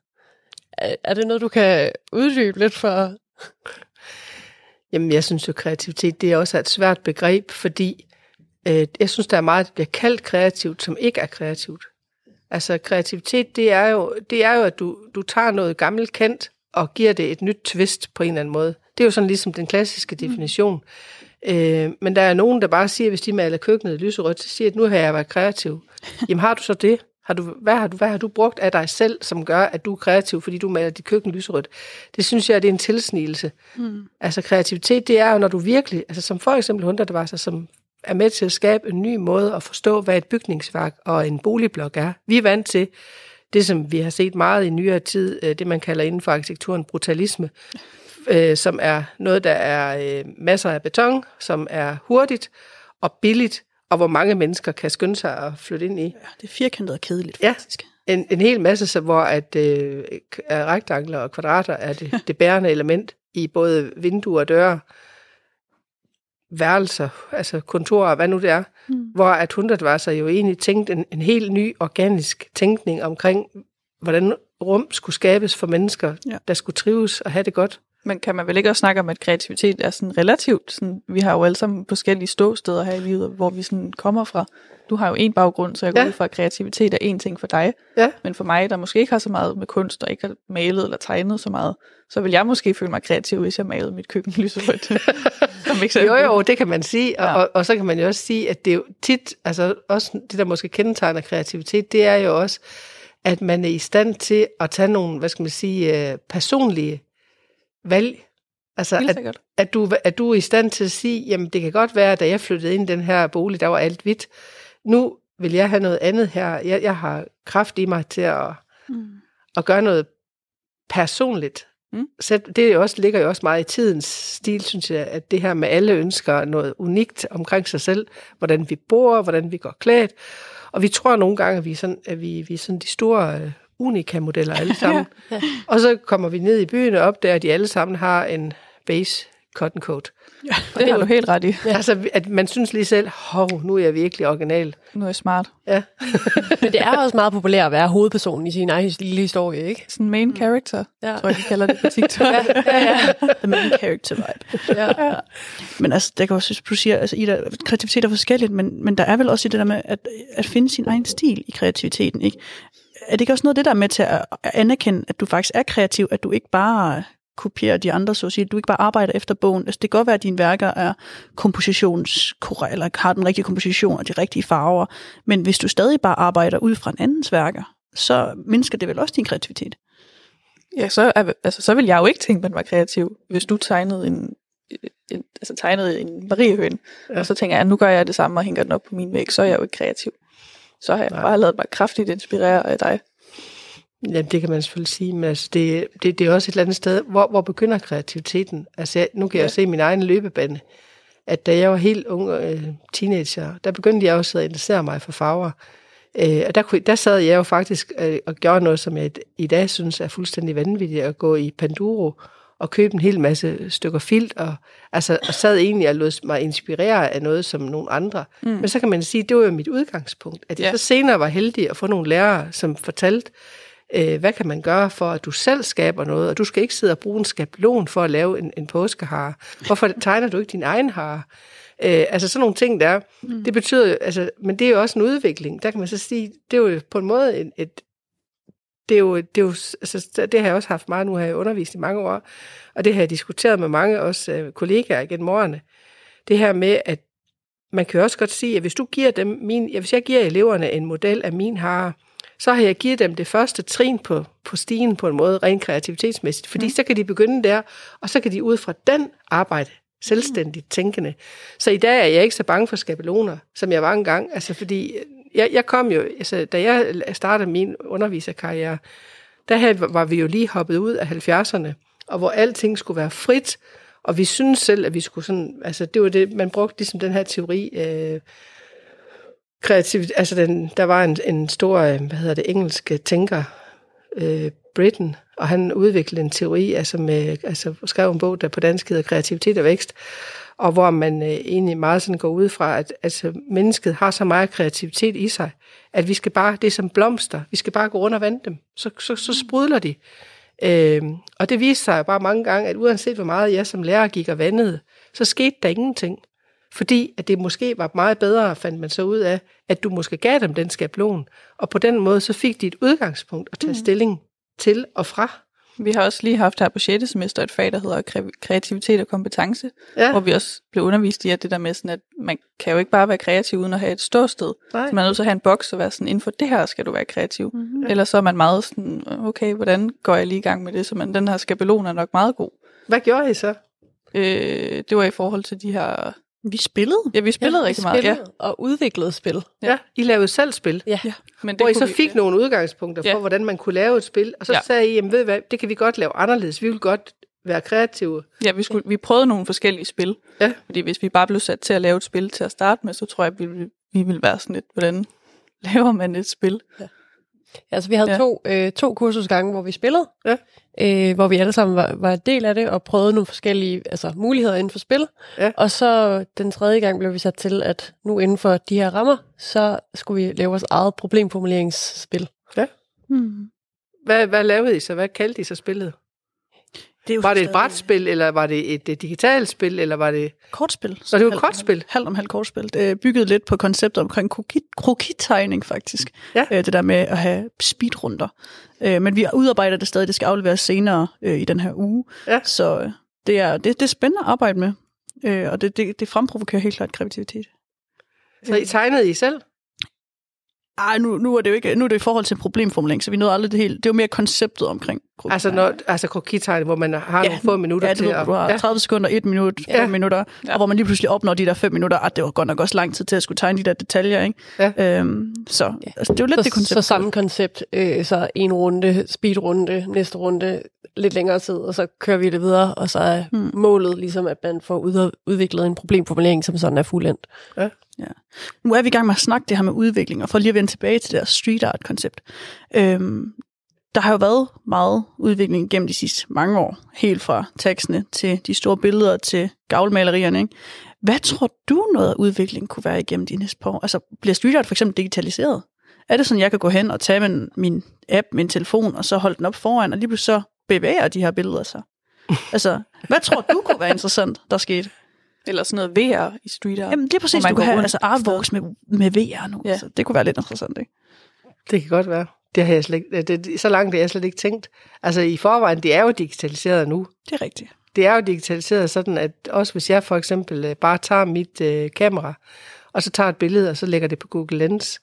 Er, er det noget, du kan uddybe lidt for? (laughs) Jamen, jeg synes jo, kreativitet det er også et svært begreb, fordi øh, jeg synes, der er meget, der bliver kaldt kreativt, som ikke er kreativt. Altså, kreativitet, det er jo, det er jo at du, du tager noget gammelt kendt og giver det et nyt twist på en eller anden måde. Det er jo sådan ligesom den klassiske definition. Mm. Øh, men der er nogen, der bare siger, hvis de maler køkkenet lyserødt, så siger, at nu har jeg været kreativ. Jamen, har du så det? Har du, hvad, har du, hvad har du brugt af dig selv, som gør, at du er kreativ, fordi du maler dit køkken lyserødt? Det synes jeg, det er en tilsnigelse. Mm. Altså kreativitet, det er jo, når du virkelig, altså som for eksempel Hunter, der var så, som er med til at skabe en ny måde at forstå, hvad et bygningsværk og en boligblok er. Vi er vant til det, som vi har set meget i nyere tid, øh, det man kalder inden for arkitekturen brutalisme, øh, som er noget, der er øh, masser af beton, som er hurtigt og billigt, og hvor mange mennesker kan skynde sig at flytte ind i. Ja, det er firkantet og kedeligt, Ja. faktisk. En, en hel masse, så hvor at øh, er rektangler og kvadrater er det, (laughs) det bærende element i både vinduer og døre, værelser, altså kontorer, hvad nu det er, mm. hvor at Hundred var så jo egentlig tænkt en, en helt ny organisk tænkning omkring, hvordan rum skulle skabes for mennesker, ja. der skulle trives og have det godt. Men kan man vel ikke også snakke om, at kreativitet er sådan relativt? Sådan, vi har jo alle sammen forskellige ståsteder her i livet, hvor vi sådan kommer fra. Du har jo en baggrund, så jeg går Ja. ud fra, at kreativitet er en ting for dig. Ja. Men for mig, der måske ikke har så meget med kunst, og ikke har malet eller tegnet så meget, så vil jeg måske føle mig kreativ, hvis jeg malede mit køkken (laughs) lyserødt. Jo, jo, det kan man sige, og, Ja. og, og så kan man jo også sige, at det er jo tit, altså også det, der måske kendetegner kreativitet, det er jo også, at man er i stand til at tage nogle, hvad skal man sige, øh, personlige valg. Altså, at, at, du, at du er i stand til at sige, jamen det kan godt være, at da jeg flyttede ind i den her bolig, der var alt hvidt. Nu vil jeg have noget andet her. Jeg, jeg har kraft i mig til at, Mm. at gøre noget personligt. Mm. Så det også, ligger jo også meget i tidens stil, synes jeg, at det her med alle ønsker noget unikt omkring sig selv, hvordan vi bor, hvordan vi går klædt. Og vi tror nogle gange, at vi er sådan, at vi, vi er sådan de store unika-modeller alle (laughs) sammen. Ja. Og så kommer vi ned i byen og opdager, at de alle sammen har en beige cotton coat. Ja, det har du helt ret i. Ja. Altså, at man synes lige selv, hov, nu er jeg virkelig original. Nu er jeg smart. Ja. (laughs) Men det er også meget populært at være hovedpersonen i sin egen lille historie, ikke? Sådan main character, Ja. tror jeg, de kalder det på TikTok. (laughs) Ja, ja, ja. The main character vibe. ja. Men altså, der kan også, synes, du siger, altså, Ida, kreativitet er forskelligt, men, men der er vel også i det der med at, at finde sin egen stil i kreativiteten, ikke? Er det ikke også noget af det, der er med til at at anerkende, at du faktisk er kreativ, at du ikke bare kopierer de andre, så at sige, at du ikke bare arbejder efter bogen. Altså, det kan godt være, at dine værker er kompositionskorrekt, eller har den rigtige komposition og de rigtige farver, men hvis du stadig bare arbejder ud fra en andens værker, så mindsker det vel også din kreativitet. Ja, så, er, altså, så vil jeg jo ikke tænke, at man var kreativ, hvis du tegnede en, en, altså tegnede en mariehøn, Ja. og så tænker jeg, nu gør jeg det samme og hænger den op på min væg, så er jeg jo ikke kreativ. Så har jeg Nej. Bare lavet mig kraftigt inspirere af dig. Jamen, det kan man selvfølgelig sige, men altså, det, det, det er også et eller andet sted, hvor, hvor begynder kreativiteten? Altså, jeg, nu kan jeg Ja. se min egen løbebane, at da jeg var helt ung øh, teenager, der begyndte jeg også at interessere mig for farver. Øh, og der, kunne, der sad jeg jo faktisk øh, og gjorde noget, som jeg i dag synes er fuldstændig vanvittigt, at gå i Panduro og købe en hel masse stykker filt, og, altså, og sad egentlig og lod mig inspirere af noget som nogle andre. Mm. Men så kan man sige, det var jo mit udgangspunkt. At jeg Ja. så senere var heldig at få nogle lærere, som fortalte, øh, hvad kan man gøre for, at du selv skaber noget, og du skal ikke sidde og bruge en skabelon for at lave en, en påskehare. Hvorfor (laughs) tegner du ikke din egen hare? Øh, altså sådan nogle ting der, mm. det betyder altså, men det er jo også en udvikling. Der kan man så sige, det er jo på en måde et, et det er jo, det, er jo altså, det har jeg også haft meget, nu har jeg undervist i mange år, og det har jeg diskuteret med mange også øh, kollegaer gennem årene. Det her med, at man kan jo også godt sige, at hvis du giver dem min, ja, hvis jeg giver eleverne en model af min hare, så har jeg givet dem det første trin på, på stigen på en måde, rent kreativitetsmæssigt. Fordi mm. så kan de begynde der, og så kan de ud fra den arbejde selvstændigt tænkende. Så i dag er jeg ikke så bange for skabeloner, som jeg var engang. Altså fordi, jeg, jeg kom jo, altså da jeg startede min underviserkarriere, der havde, var vi jo lige hoppet ud af 70'erne, og hvor alting skulle være frit, og vi synes selv, at vi skulle sådan, altså det var det, man brugte ligesom den her teori, øh, kreativt, altså den, der var en, en stor, øh, hvad hedder det, engelske tænker, øh, Britain, og han udviklede en teori, altså, med, altså skrev en bog, der på dansk hedder Kreativitet og Vækst, og hvor man øh, egentlig meget sådan går ud fra, at altså, mennesket har så meget kreativitet i sig, at vi skal bare, det er som blomster, vi skal bare gå rundt og vande dem, så, så, så sprudler de. Øh, og det viste sig jo bare mange gange, at uanset hvor meget jeg som lærer gik og vandede, så skete der ingenting. Fordi at det måske var meget bedre, fandt man så ud af, at du måske gav dem den skabelon, og på den måde så fik de et udgangspunkt at tage stilling til og fra. Vi har også lige haft her på 6. semester et fag, der hedder kre- kreativitet og kompetence, Ja. hvor vi også blev undervist i, at det der med sådan, at man kan jo ikke bare være kreativ uden at have et ståsted. Nej. Så man er nødt til at have en boks og være sådan, inden for det her skal du være kreativ. Mm-hmm. Ellers så er man meget sådan, okay, hvordan går jeg lige i gang med det? Så man, den her skabelon er nok meget god. Hvad gjorde I så? Øh, det var i forhold til de her... Vi spillede. Ja, vi spillede ja, rigtig meget, ja. Og udviklede spil. Ja. ja I lavede selv spil, Ja. ja. Men hvor I så vi- fik nogle udgangspunkter for, Ja. hvordan man kunne lave et spil, og så Ja. sagde I, jamen ved I hvad, det kan vi godt lave anderledes, vi vil godt være kreative. Ja, vi, skulle, vi prøvede nogle forskellige spil. Ja. Fordi hvis vi bare blev sat til at lave et spil til at starte med, så tror jeg, vi, ville- vi ville være sådan lidt, hvordan laver man et spil? Altså, vi havde ja. Ja. to, øh, to kursusgange, hvor vi spillede, Ja. øh, hvor vi alle sammen var, var en del af det, og prøvede nogle forskellige altså, muligheder inden for spil. Ja. Og så den tredje gang blev vi sat til, at nu inden for de her rammer, så skulle vi lave vores eget problemformuleringsspil. Hmm. Hvad, hvad lavede I så? Hvad kaldte I så spillet? Det er jo Var det et brætspil, eller var det et, et digitalt spil, eller var det... kortspil. Så det var et kortspil? Halvt om halvt kortspil. Det er bygget lidt på konceptet omkring kroki- krokittegning, faktisk. Ja. Øh, Det der med at have speedrunder. Øh, Men vi udarbejder det stadig. Det skal afleveres senere øh, i den her uge. Ja. Så øh, det er, det, det er spændende at arbejde med. Øh, Og det, det, det fremprovokerer helt klart kreativitet. Så I tegnede I selv? Ej, nu, nu, er det jo ikke, nu er det i forhold til problemformulering, så vi nåede aldrig det helt. Det er jo mere konceptet omkring Altså, når, altså krokittegn, hvor man har ja. nogle få minutter ja, til at... du har 30 sekunder, 1 minut, 5 Ja. ja. minutter, Ja. ja. og hvor man lige pludselig opnår de der 5 minutter, at det var godt nok også lang tid til at skulle tegne de der detaljer, ikke? Ja. Øhm, så altså, det er jo lidt Så, det koncept. så samme koncept, øh, så en runde, speedrunde, næste runde, lidt længere tid, og så kører vi det videre, og så er Hmm. målet ligesom, at man får ud- udviklet en problemformulering, som sådan er fuldendt. Nu er vi i gang med at snakke det her med udvikling, og for lige at vende tilbage til det der street art koncept. Øhm, der har jo været meget udvikling gennem de sidste mange år, helt fra tekstene til de store billeder til gavlmalerierne. Ikke? Hvad tror du noget af udviklingen kunne være igennem de næste par år? Altså, bliver street art for eksempel digitaliseret? Er det sådan, jeg kan gå hen og tage min, min app, min telefon, og så holde den op foran, og lige pludselig så bevæger de her billeder sig? (laughs) Altså, hvad tror du kunne være interessant, der skete? Eller sådan noget VR i street art. Jamen, det er præcis, du kan have rundt altså, artworks med, med VR nu. Ja. Ja. Altså, det kunne være lidt interessant, ikke? Det kan godt være. Det har jeg slet ikke, det, så langt det har jeg slet ikke tænkt. Altså i forvejen, det er jo digitaliseret nu. Det er rigtigt. Det er jo digitaliseret sådan, at også hvis jeg for eksempel øh, bare tager mit øh, kamera, og så tager et billede, og så lægger det på Google Lens,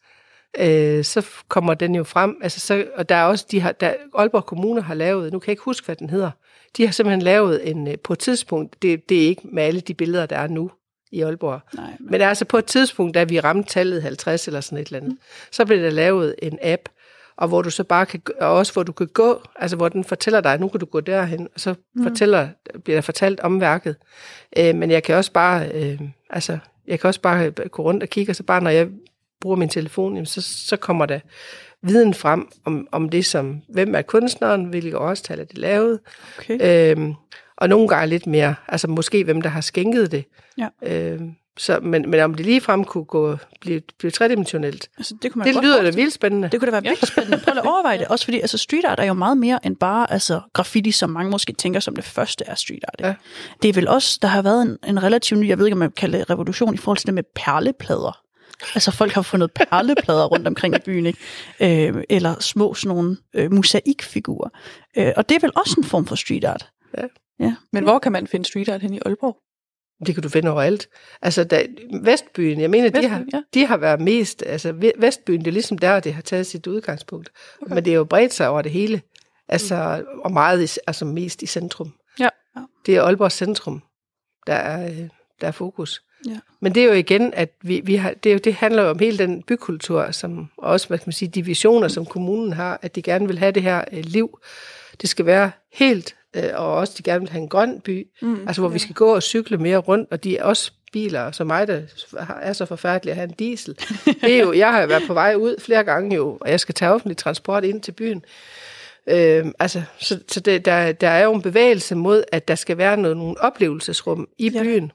øh, så kommer den jo frem. Altså, så, og der er også, de har, der, Aalborg Kommune har lavet, nu kan jeg ikke huske, hvad den hedder, de har simpelthen lavet en, øh, på et tidspunkt, det, det er ikke med alle de billeder, der er nu i Aalborg, Nej, men... men altså på et tidspunkt, da vi ramte tallet 50 eller sådan et eller andet, så blev der lavet en app, og hvor du så bare kan, og også hvor du kan gå, altså hvor den fortæller dig, nu kan du gå derhen, og så mm. fortæller, bliver der fortalt om værket. Øh, men jeg kan også bare, øh, altså, jeg kan også bare gå rundt og kigge, og så bare når jeg bruger min telefon, jamen, så, så kommer der viden frem om, om det som, hvem er kunstneren, hvilke årstal er det lavet, Okay. Øhm, og nogle gange lidt mere, altså måske hvem der har skænket det. Ja. Øhm, så, men, men om det lige frem kunne gå, blive, blive tredimensionelt, Altså, det kunne man det godt lyder da vildt spændende. Det kunne da være vildt spændende. Prøv at overveje det. Også fordi altså, street art er jo meget mere end bare altså, graffiti, som mange måske tænker som det første er street art. Ja. Det er vel også, der har været en, en relativt ny, jeg ved ikke, om man kan kalde det revolution i forhold til det med perleplader. Altså folk har fundet perleplader rundt omkring i byen, ikke? Øh, eller små sådan nogle øh, mosaikfigurer. Øh, og det er vel også en form for street art. Ja. ja. Men hvor kan man finde street art hen i Aalborg? Det kan du finde overalt. Altså, der, Vestbyen, jeg mener, de har, Vestbyen, ja. de har været mest, altså Ve- Vestbyen, det er ligesom der, det har taget sit udgangspunkt. Okay. Men det er jo bredt sig over det hele. Altså, og meget, altså mest i centrum. Ja. Det er Aalborg centrum, der er, øh, der er fokus. Ja. Men det er jo igen, at vi, vi har, det, er jo, det handler jo om hele den bykultur, som og også, hvad kan man sige, de visioner, som kommunen har, at de gerne vil have det her øh, liv. Det skal være helt, øh, og også de gerne vil have en grøn by, mm, altså hvor vi skal gå og cykle mere rundt, og de er også biler, som mig, der er så forfærdelige at have en diesel. Det er jo, jeg har jo været på vej ud flere gange jo, og jeg skal tage offentlig transport ind til byen. Øh, altså, så, så det, der, der er jo en bevægelse mod, at der skal være noget, nogle oplevelsesrum i Ja. byen.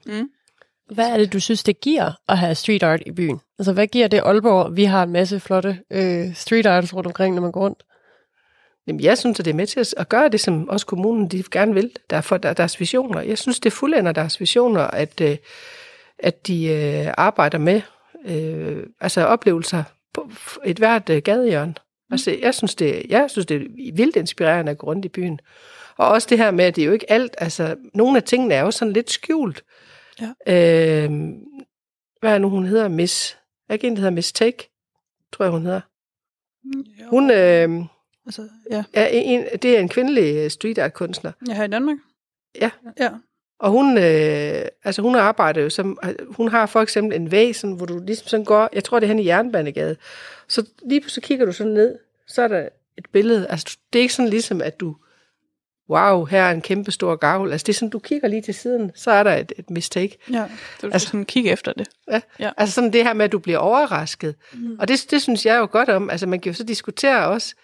Hvad er det, du synes, det giver at have street art i byen? Altså, hvad giver det Aalborg? Vi har en masse flotte øh, street arts rundt omkring, når man går rundt. Jamen, jeg synes, at det er med til at- gøre det, som også kommunen de gerne vil. Der, deres visioner. Jeg synes, det fuldender deres visioner, at, øh, at de øh, arbejder med øh, altså oplevelser på et hvert gadehjørne. Altså, jeg synes, det, jeg synes, det er vildt inspirerende at gå rundt i byen. Og også det her med, at det er jo ikke alt, altså, nogle af tingene er jo sådan lidt skjult. Ja. Øh, hvad er nu, hun hedder? Miss, er ikke en, der hedder Miss Take? Tror jeg, hun hedder. Hun, øh, Altså, ja. er en, det er en kvindelig øh, street art kunstner. Jeg her i Danmark. Ja. Ja. Og hun, øh, altså hun arbejder jo som, hun har for eksempel en væg, sådan, hvor du ligesom sådan går, jeg tror det er hen i Jernbanegade, så lige pludselig kigger du sådan ned, så er der et billede, altså det er ikke sådan ligesom, at du, wow, her er en kæmpe stor gavl, altså det er sådan, du kigger lige til siden, så er der et, et mistake. ja. Så du altså, sådan kigge efter det. Ja. Ja. Altså sådan det her med, at du bliver overrasket. Mm. Og det, det synes jeg jo godt om. Altså man kan jo så diskutere også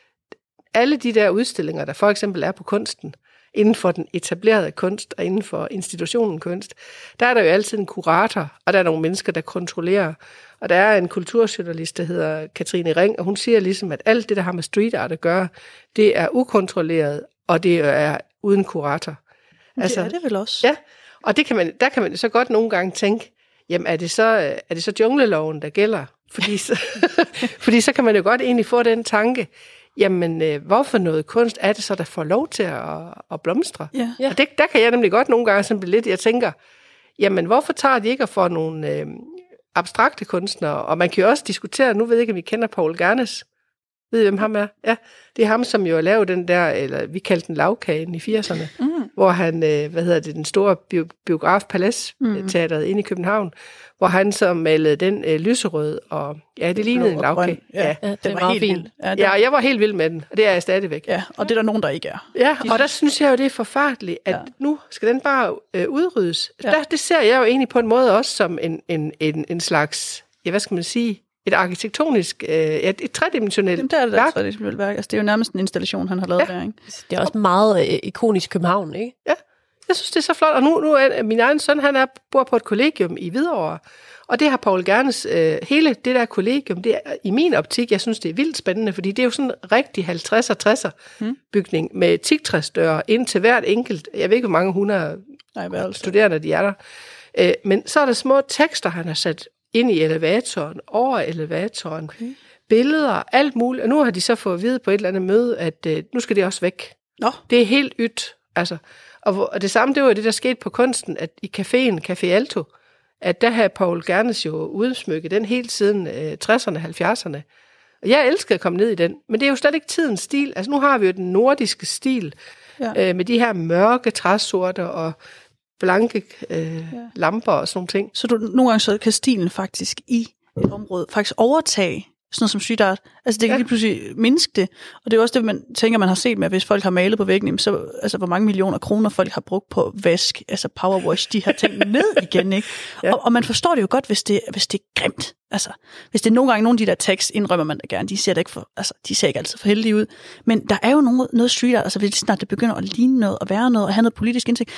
alle de der udstillinger, der for eksempel er på kunsten, inden for den etablerede kunst og inden for institutionen kunst, der er der jo altid en kurator, og der er nogle mennesker, der kontrollerer. Og der er en kulturjournalist, der hedder Katrine Ring, og hun siger ligesom, at alt det, der har med street art at gøre, det er ukontrolleret, og det er uden kurator. Altså, det er det vel også. Ja, og det kan man, der kan man så godt nogle gange tænke, jamen er det så, er det så jungleloven, der gælder? Fordi så, (laughs) fordi så kan man jo godt egentlig få den tanke, jamen øh, hvorfor noget kunst er det så, der får lov til at, at blomstre? Ja. Ja. Og det, der kan jeg nemlig godt nogle gange sådan blive lidt, jeg tænker, jamen hvorfor tager de ikke at få nogle øh, abstrakte kunstnere? Og man kan jo også diskutere, nu ved jeg ikke, om I kender Paul Gernes. Ved I, hvem ham er? Ja, det er ham, som jo har lavet den der, eller vi kaldte den lavkagen i 80'erne, Mm. hvor han, øh, hvad hedder det, den store bio, biograf Palace mm. teateret inde i København, hvor han så malede den øh, lyserød, og ja, det lignede en lavkage. Ja. Ja. Ja, det Den var meget helt vild. Ja, den, ja, og jeg var helt vild med den, og det er jeg stadigvæk. ja, og det er der nogen, der ikke er. Ja, og der synes jeg jo, det er forfærdeligt, at Ja. nu skal den bare øh, udryddes. Ja. Der, det ser jeg jo egentlig på en måde også som en, en, en, en slags, ja, hvad skal man sige, et arkitektonisk, øh, et, et tredimensionelt Jamen, der er det værk. traditionelt værk. Altså, det er jo nærmest en installation, han har lavet Ja. der, ikke? Det er også meget øh, ikonisk København, ikke? Jeg synes, det er så flot. Og nu, nu er min egen søn, han er, bor på et kollegium i Hvidovre. Og det har Paul Gernes, øh, hele det der kollegium, det er i min optik, jeg synes, det er vildt spændende, fordi det er jo sådan en rigtig 50'er, 60'er Mm. bygning med tigtræsdøre ind til hvert enkelt. Jeg ved ikke, hvor mange hundrede Nej, studerende de er der. Øh, men så er der små tekster, han har sat ind i elevatoren, over elevatoren, Okay. billeder, alt muligt. Og nu har de så fået at vide på et eller andet møde, at øh, nu skal det også væk. Nå, Det er helt ydt. Altså, og, hvor- og det samme, det var jo det, der skete på kunsten, at i caféen, Café Alto, at der havde Paul Gernes jo udsmykket den hele siden øh, 60'erne, 70'erne. Og jeg elskede at komme ned i den, men det er jo slet ikke tidens stil. Altså nu har vi jo den nordiske stil, ja. øh, med de her mørke træsorter og blanke øh, ja. lamper og sådan nogle ting. så du, nogle gange så kan stilen faktisk i et område faktisk overtage sådan noget som street art. Altså det kan ja. Lige pludselig mindske det. Og det er også det, man tænker, man har set med, at hvis folk har malet på væggen, så altså hvor mange millioner kroner folk har brugt på vask, altså powerwash, de her ting (laughs) ned igen, ikke? Ja. Og, og, man forstår det jo godt, hvis det, hvis det er grimt. Altså, hvis det er nogle gange nogle af de der tekst, indrømmer man da gerne, de ser da ikke for, altså, de ser ikke altid for heldige ud. Men der er jo noget, noget street art, altså hvis det snart det begynder at ligne noget, og være noget, og have noget politisk indsigt,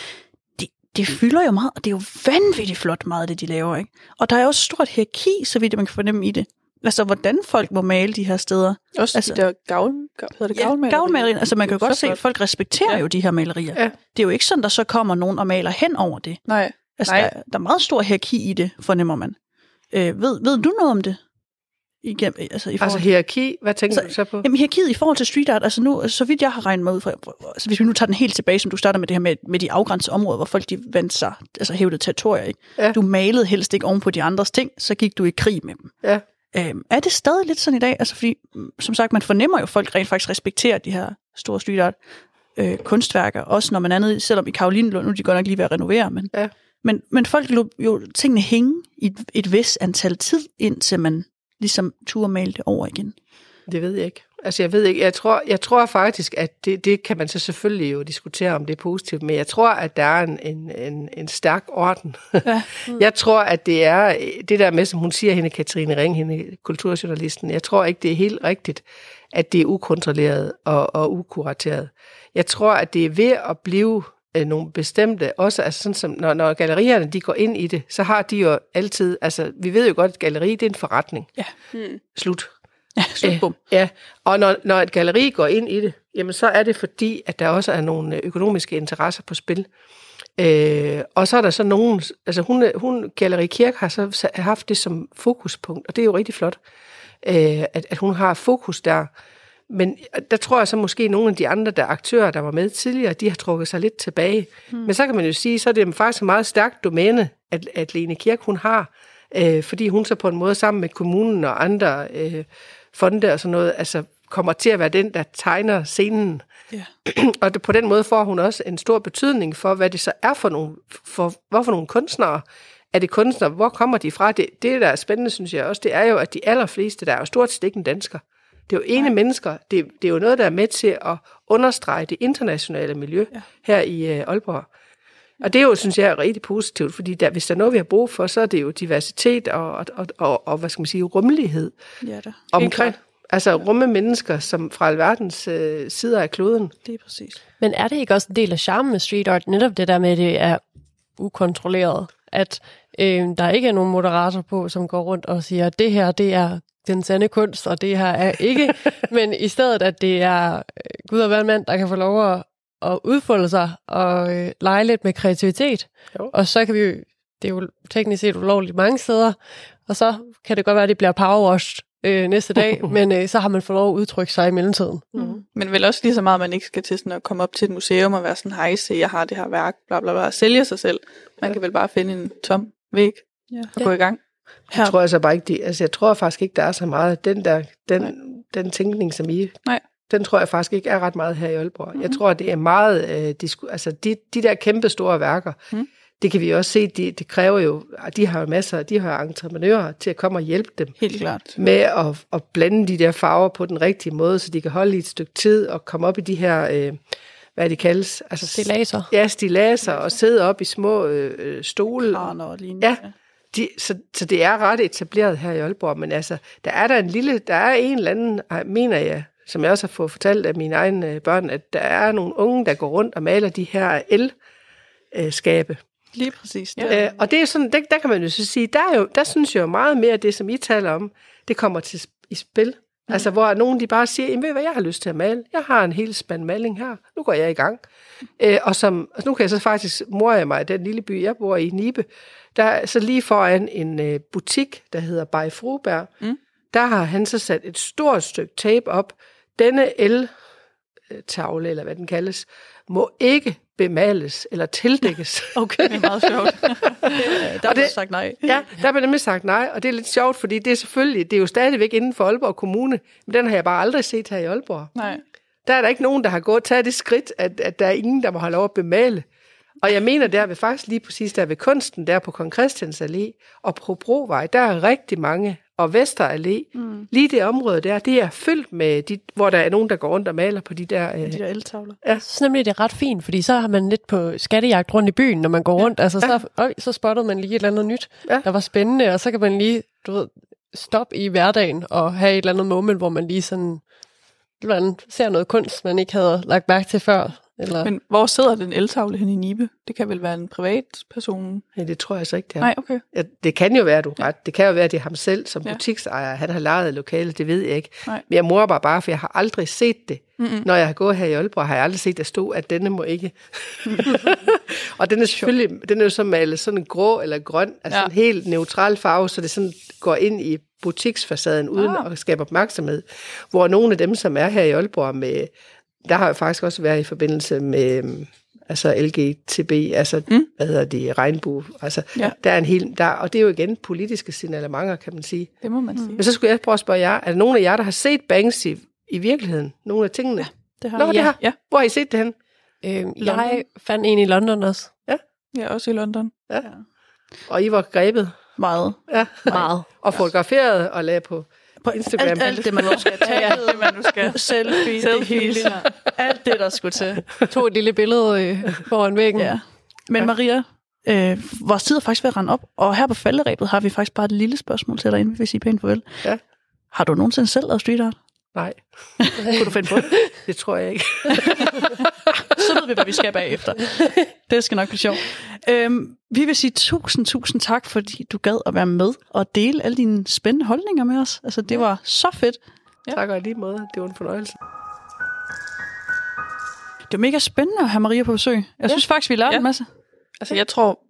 det, det fylder jo meget, og det er jo vanvittigt flot meget, det de laver, ikke? Og der er også stort hierarki, så vidt man kan fornemme i det. Altså, hvordan folk må male de her steder. Også Altså- de der gavl, gav, hedder det gavlmalerier? gavlmalerier. Altså, man kan jo godt se, at folk respekterer Ja. jo de her malerier. Ja. Det er jo ikke sådan, der så kommer nogen og maler hen over det. Nej, Altså, Nej. der, der er meget stor hierarki i det, fornemmer man. Øh, ved, ved du noget om det? Igen, altså, i forhold Altså hierarki, hvad tænker Så- så, du så på? Jamen hierarkiet i forhold til street art, altså nu, så vidt jeg har regnet mig ud fra, altså hvis vi nu tager den helt tilbage, som du starter med det her med, med de afgrænsede områder, hvor folk de vendte sig, altså hævdede territorier, ikke? Ja. Du malede helst ikke oven på de andres ting, så gik du i krig med dem. Ja. Øhm, er det stadig lidt sådan i dag? Altså fordi, mm, som sagt, man fornemmer jo, at folk rent faktisk respekterer de her store street art øh, kunstværker, også når man er nede, selvom i Karoline, nu er de godt nok lige ved at renovere, men, Ja. men, men folk lå jo tingene hænge i et, et vis antal tid, indtil man ligesom turde male det over igen. Det ved jeg ikke. Altså, jeg ved ikke. Jeg tror, jeg tror faktisk, at det, det kan man så selvfølgelig jo diskutere, om det er positivt, men jeg tror, at der er en, en, en, en stærk orden. Ja. (laughs) jeg tror, at det er det der med, som hun siger, hende Katrine Ring, hende kulturjournalisten, jeg tror ikke, det er helt rigtigt, at det er ukontrolleret og, og ukurateret. Jeg tror, at det er ved at blive øh, nogle bestemte, også altså sådan som, når, når gallerierne de går ind i det, så har de jo altid, altså vi ved jo godt, at galleri det er en forretning. Ja. Hmm. Slut. Ja, slutbum. Ja, og når, når et galleri går ind i det, jamen så er det fordi, at der også er nogle øh, økonomiske interesser på spil. Øh, og så er der så nogen, altså hun, er- hun Galleri Kirk har så haft det som fokuspunkt, og det er jo rigtig flot, øh, at, at hun har fokus der. Men der tror jeg så måske, at nogle af de andre der aktører, der var med tidligere, de har trukket sig lidt tilbage. Hmm. Men så kan man jo sige, så er det faktisk et meget stærkt domæne, at, at Lene Kirk hun har, øh, fordi hun så på en måde sammen med kommunen og andre øh, fonde og sådan noget, altså kommer til at være den, der tegner scenen. Ja. (clears throat) og på den måde får hun også en stor betydning for, hvad det så er for nogle, for, hvad for nogle kunstnere. Er det kunstnere? Hvor kommer de fra? Det, det, der er spændende, synes jeg også, det er jo, at de allerfleste, der er jo stort set ikke en dansker. Det er jo ene mennesker. Det, det er jo noget, der er med til at understrege det internationale miljø Ja. ja. her i øh, Aalborg. Og det er jo, synes jeg, er rigtig positivt, fordi der, hvis der er noget, vi har brug for, så er det jo diversitet og, og, og, og, og hvad skal man sige, rummelighed Ja, da. omkring. Altså rumme mennesker som fra alverdens øh, sider af kloden. Det er præcis. Men er det ikke også en del af charmen med street art, netop det der med, at det er ukontrolleret? At øh, der ikke er nogen moderator på, som går rundt og siger, at det her, det er den sande kunst, og det her er ikke. (laughs) Men i stedet, at det er øh, Gud og hver mand, der kan få lov at, at udfolde sig og øh, lege lidt med kreativitet. Jo. Og så kan vi jo, det er jo teknisk set ulovligt mange steder, og så kan det godt være, at det bliver powerwashed øh, næste dag, (laughs) men øh, så har man fået lov at udtrykke sig i mellemtiden. Mm. Men vel også lige så meget, at man ikke skal til sådan at komme op til et museum og være sådan, hej, se, jeg har det her værk, bla bla bla, og sælge sig selv. Man kan vel bare finde en tom væg Ja. og gå i gang. Jeg tror altså bare ikke, de, altså jeg tror faktisk ikke, der er så meget. Den der, den, Nej. den tænkning, som I, Nej. den tror jeg faktisk ikke er ret meget her i Aalborg. Mm. Jeg tror, det er meget, øh, disku, altså de, de der kæmpe store værker, Mm. det kan vi også se, de, det kræver jo, de har jo masser, de har entreprenører til at komme og hjælpe dem Helt klart. med at, at blande de der farver på den rigtige måde, så de kan holde i et stykke tid og komme op i de her, øh, hvad de kaldes? Altså, Stilaser. Ja, stilaser og sidde op i små øh, øh, stole. Kraner og lignende. Ja. De, så, så det er ret etableret her i Aalborg, men altså, der er der en lille, der er en eller anden, mener jeg, som jeg også har fået fortalt af mine egne øh, børn, at der er nogle unge, der går rundt og maler de her el-skabe. Lige præcis. Ja. Øh, og det er sådan, der, der kan man jo så sige, der, er jo, der synes jeg jo meget mere, det, som I taler om, det kommer til i spil. Mm. Altså, hvor nogen de bare siger, ved hvad, jeg har lyst til at male. Jeg har en hel spand maling her. Nu går jeg i gang. Øh, og som, altså, nu kan jeg så faktisk, mor jeg mig, den lille by, jeg bor i, Nibe, der er så lige foran en øh, butik, der hedder Bay Fruberg, mm. der har han så sat et stort stykke tape op. Denne el-tavle, eller hvad den kaldes, må ikke bemales eller tildækkes. (laughs) Okay, det er meget sjovt. (laughs) der har sagt nej. ja, der blev nemlig sagt nej, og det er lidt sjovt, fordi det er selvfølgelig, det er jo stadigvæk inden for Aalborg Kommune, men den har jeg bare aldrig set her i Aalborg. Nej. Der er der ikke nogen, der har gået taget det skridt, at, at der er ingen, der må have lov at bemale. Og jeg mener, der ved faktisk lige præcis der ved kunsten, der på Kong Christians Allé og på Brovej, der er rigtig mange, og Vester Allé, mm. lige det område der, det er fyldt med, de, hvor der er nogen, der går rundt og maler på de der... Øh, de der eltavler. Ja. Synes nemlig, det er ret fint, fordi så har man lidt på skattejagt rundt i byen, når man går rundt. Altså, så, øj, så spottede man lige et eller andet nyt, ja. der var spændende, og så kan man lige, du ved, stoppe i hverdagen og have et eller andet moment, hvor man lige sådan man ser noget kunst, man ikke havde lagt mærke til før. Eller? Men hvor sidder den eltavle hen i Nibe? Det kan vel være en privat person? Ja, det tror jeg så ikke, det er. Nej, okay. Ja, det kan jo være, du ret. Det kan jo være, at det er ham selv som ja. butiksejer. Han har lejet lokale, det ved jeg ikke. Nej. Men jeg morer bare bare, for jeg har aldrig set det. Mm-hmm. Når jeg har gået her i Aalborg, har jeg aldrig set, der stod, at denne må ikke. (laughs) og den er selvfølgelig, den er jo så malet sådan en grå eller grøn, altså ja. en helt neutral farve, så det sådan går ind i butiksfacaden uden ah. at skabe opmærksomhed. Hvor nogle af dem, som er her i Aalborg med der har jeg faktisk også været i forbindelse med øhm, altså LGTB, altså mm. hvad hedder det, regnbue. Altså, ja. der er en hel, der, og det er jo igen politiske signalementer, kan man sige. Det må man sige. Men så skulle jeg prøve at spørge jer, er der nogen af jer, der har set Banksy i virkeligheden? Nogle af tingene? Ja, det har Nå, jeg. Det har. Ja. Hvor har I set det hen? Øhm, jeg fandt en i London også. Ja? Ja, også i London. Ja. ja. Og I var grebet? Meget. Ja. Meget. Og fotograferet og lagde på på Instagram. Alt, alt det, man nu skal tage. alt det, man nu skal. (laughs) Selfie, det hele. Alt det, der skulle til. Tog et lille billede øh, foran væggen. Ja. Men Maria, øh, vores tid er faktisk ved at rende op, og her på falderæbet har vi faktisk bare et lille spørgsmål til dig, inden vi vil sige pænt farvel. Ja. Har du nogensinde selv lavet street art? Nej. Kunne du finde på det? Det tror jeg ikke. (laughs) Så ved vi, hvad vi skal bagefter. Det skal nok blive sjovt. Øhm, vi vil sige tusind, tusind tak, fordi du gad at være med og dele alle dine spændende holdninger med os. Altså, det var så fedt. Ja. Tak og lige måde. Det var en fornøjelse. Det var mega spændende at have Maria på besøg. Jeg ja. synes faktisk, vi lærte ja. en masse. Altså, jeg tror,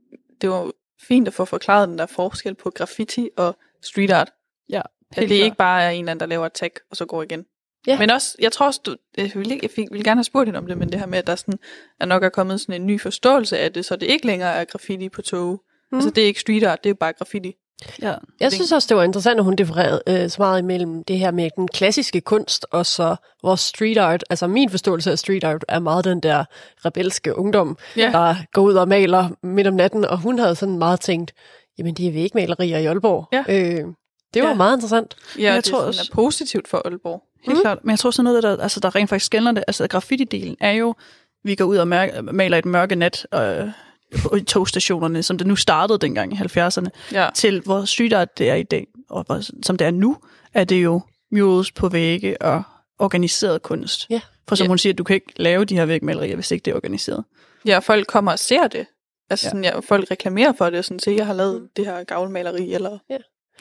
det var fint at få forklaret den der forskel på graffiti og street art. Ja. At det ikke bare er en eller anden, der laver et tag, og så går igen. Ja. Men også, jeg tror også, du, jeg vil, jeg fik, vil gerne have spurgt hende om det, men det her med, at der sådan, er nok er kommet sådan en ny forståelse af det, så det ikke længere er graffiti på tog. Mm. Altså det er ikke street art, det er bare graffiti. Ja. Jeg synes også, det var interessant, at hun differerede øh, så meget imellem det her med den klassiske kunst og så vores street art. Altså min forståelse af street art er meget den der rebelske ungdom, yeah. der går ud og maler midt om natten, og hun havde sådan meget tænkt, jamen det er vægmalerier i Aalborg. Ja. Øh, det var ja. meget interessant. Ja, jeg det tror også er positivt for Aalborg. Helt mm. klart. Men jeg tror sådan noget, der, altså, der rent faktisk skældner det. Altså graffiti-delen er jo, vi går ud og mærke, maler et mørke net øh, i togstationerne, som det nu startede dengang i 70'erne, ja. til hvor art det er i dag. Og hvor, som det er nu, er det jo murals på vægge og organiseret kunst. Ja. For som ja. hun siger, du kan ikke lave de her vægmalerier, hvis ikke det er organiseret. Ja, folk kommer og ser det. Altså, ja. sådan, ja, folk reklamerer for det, sådan, så jeg har lavet mm. det her gavlmaleri, eller ja.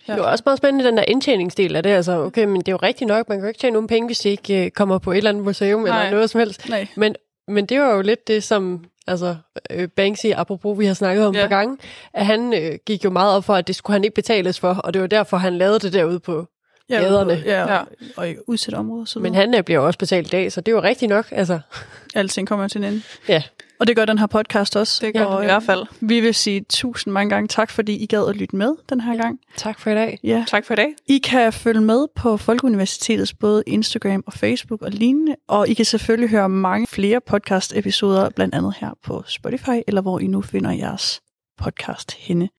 Ja. Det var også meget spændende, den der indtjeningsdel af det. Altså, okay, men det er jo rigtigt nok, man kan jo ikke tjene nogen penge, hvis det ikke uh, kommer på et eller andet museum Nej. eller noget som helst. Nej. Men, men det var jo lidt det, som altså, øh, Banksy, apropos vi har snakket om ja. par gange, at han øh, gik jo meget op for, at det skulle han ikke betales for, og det var derfor, han lavede det derude på ja, gaderne. Ja, ja, og i udsatte områder. Så men han øh, bliver jo også betalt i dag, så det er jo rigtigt nok. Altså. Alting kommer til en ende. Ja. Og det gør den her podcast også. Det gør og, den i hvert fald. Vi vil sige tusind mange gange tak, fordi I gad at lytte med den her gang. Tak for i dag. Ja. Tak for i dag. I kan følge med på Folkeuniversitetets både Instagram og Facebook og lignende. Og I kan selvfølgelig høre mange flere podcast-episoder, blandt andet her på Spotify, eller hvor I nu finder jeres podcast henne.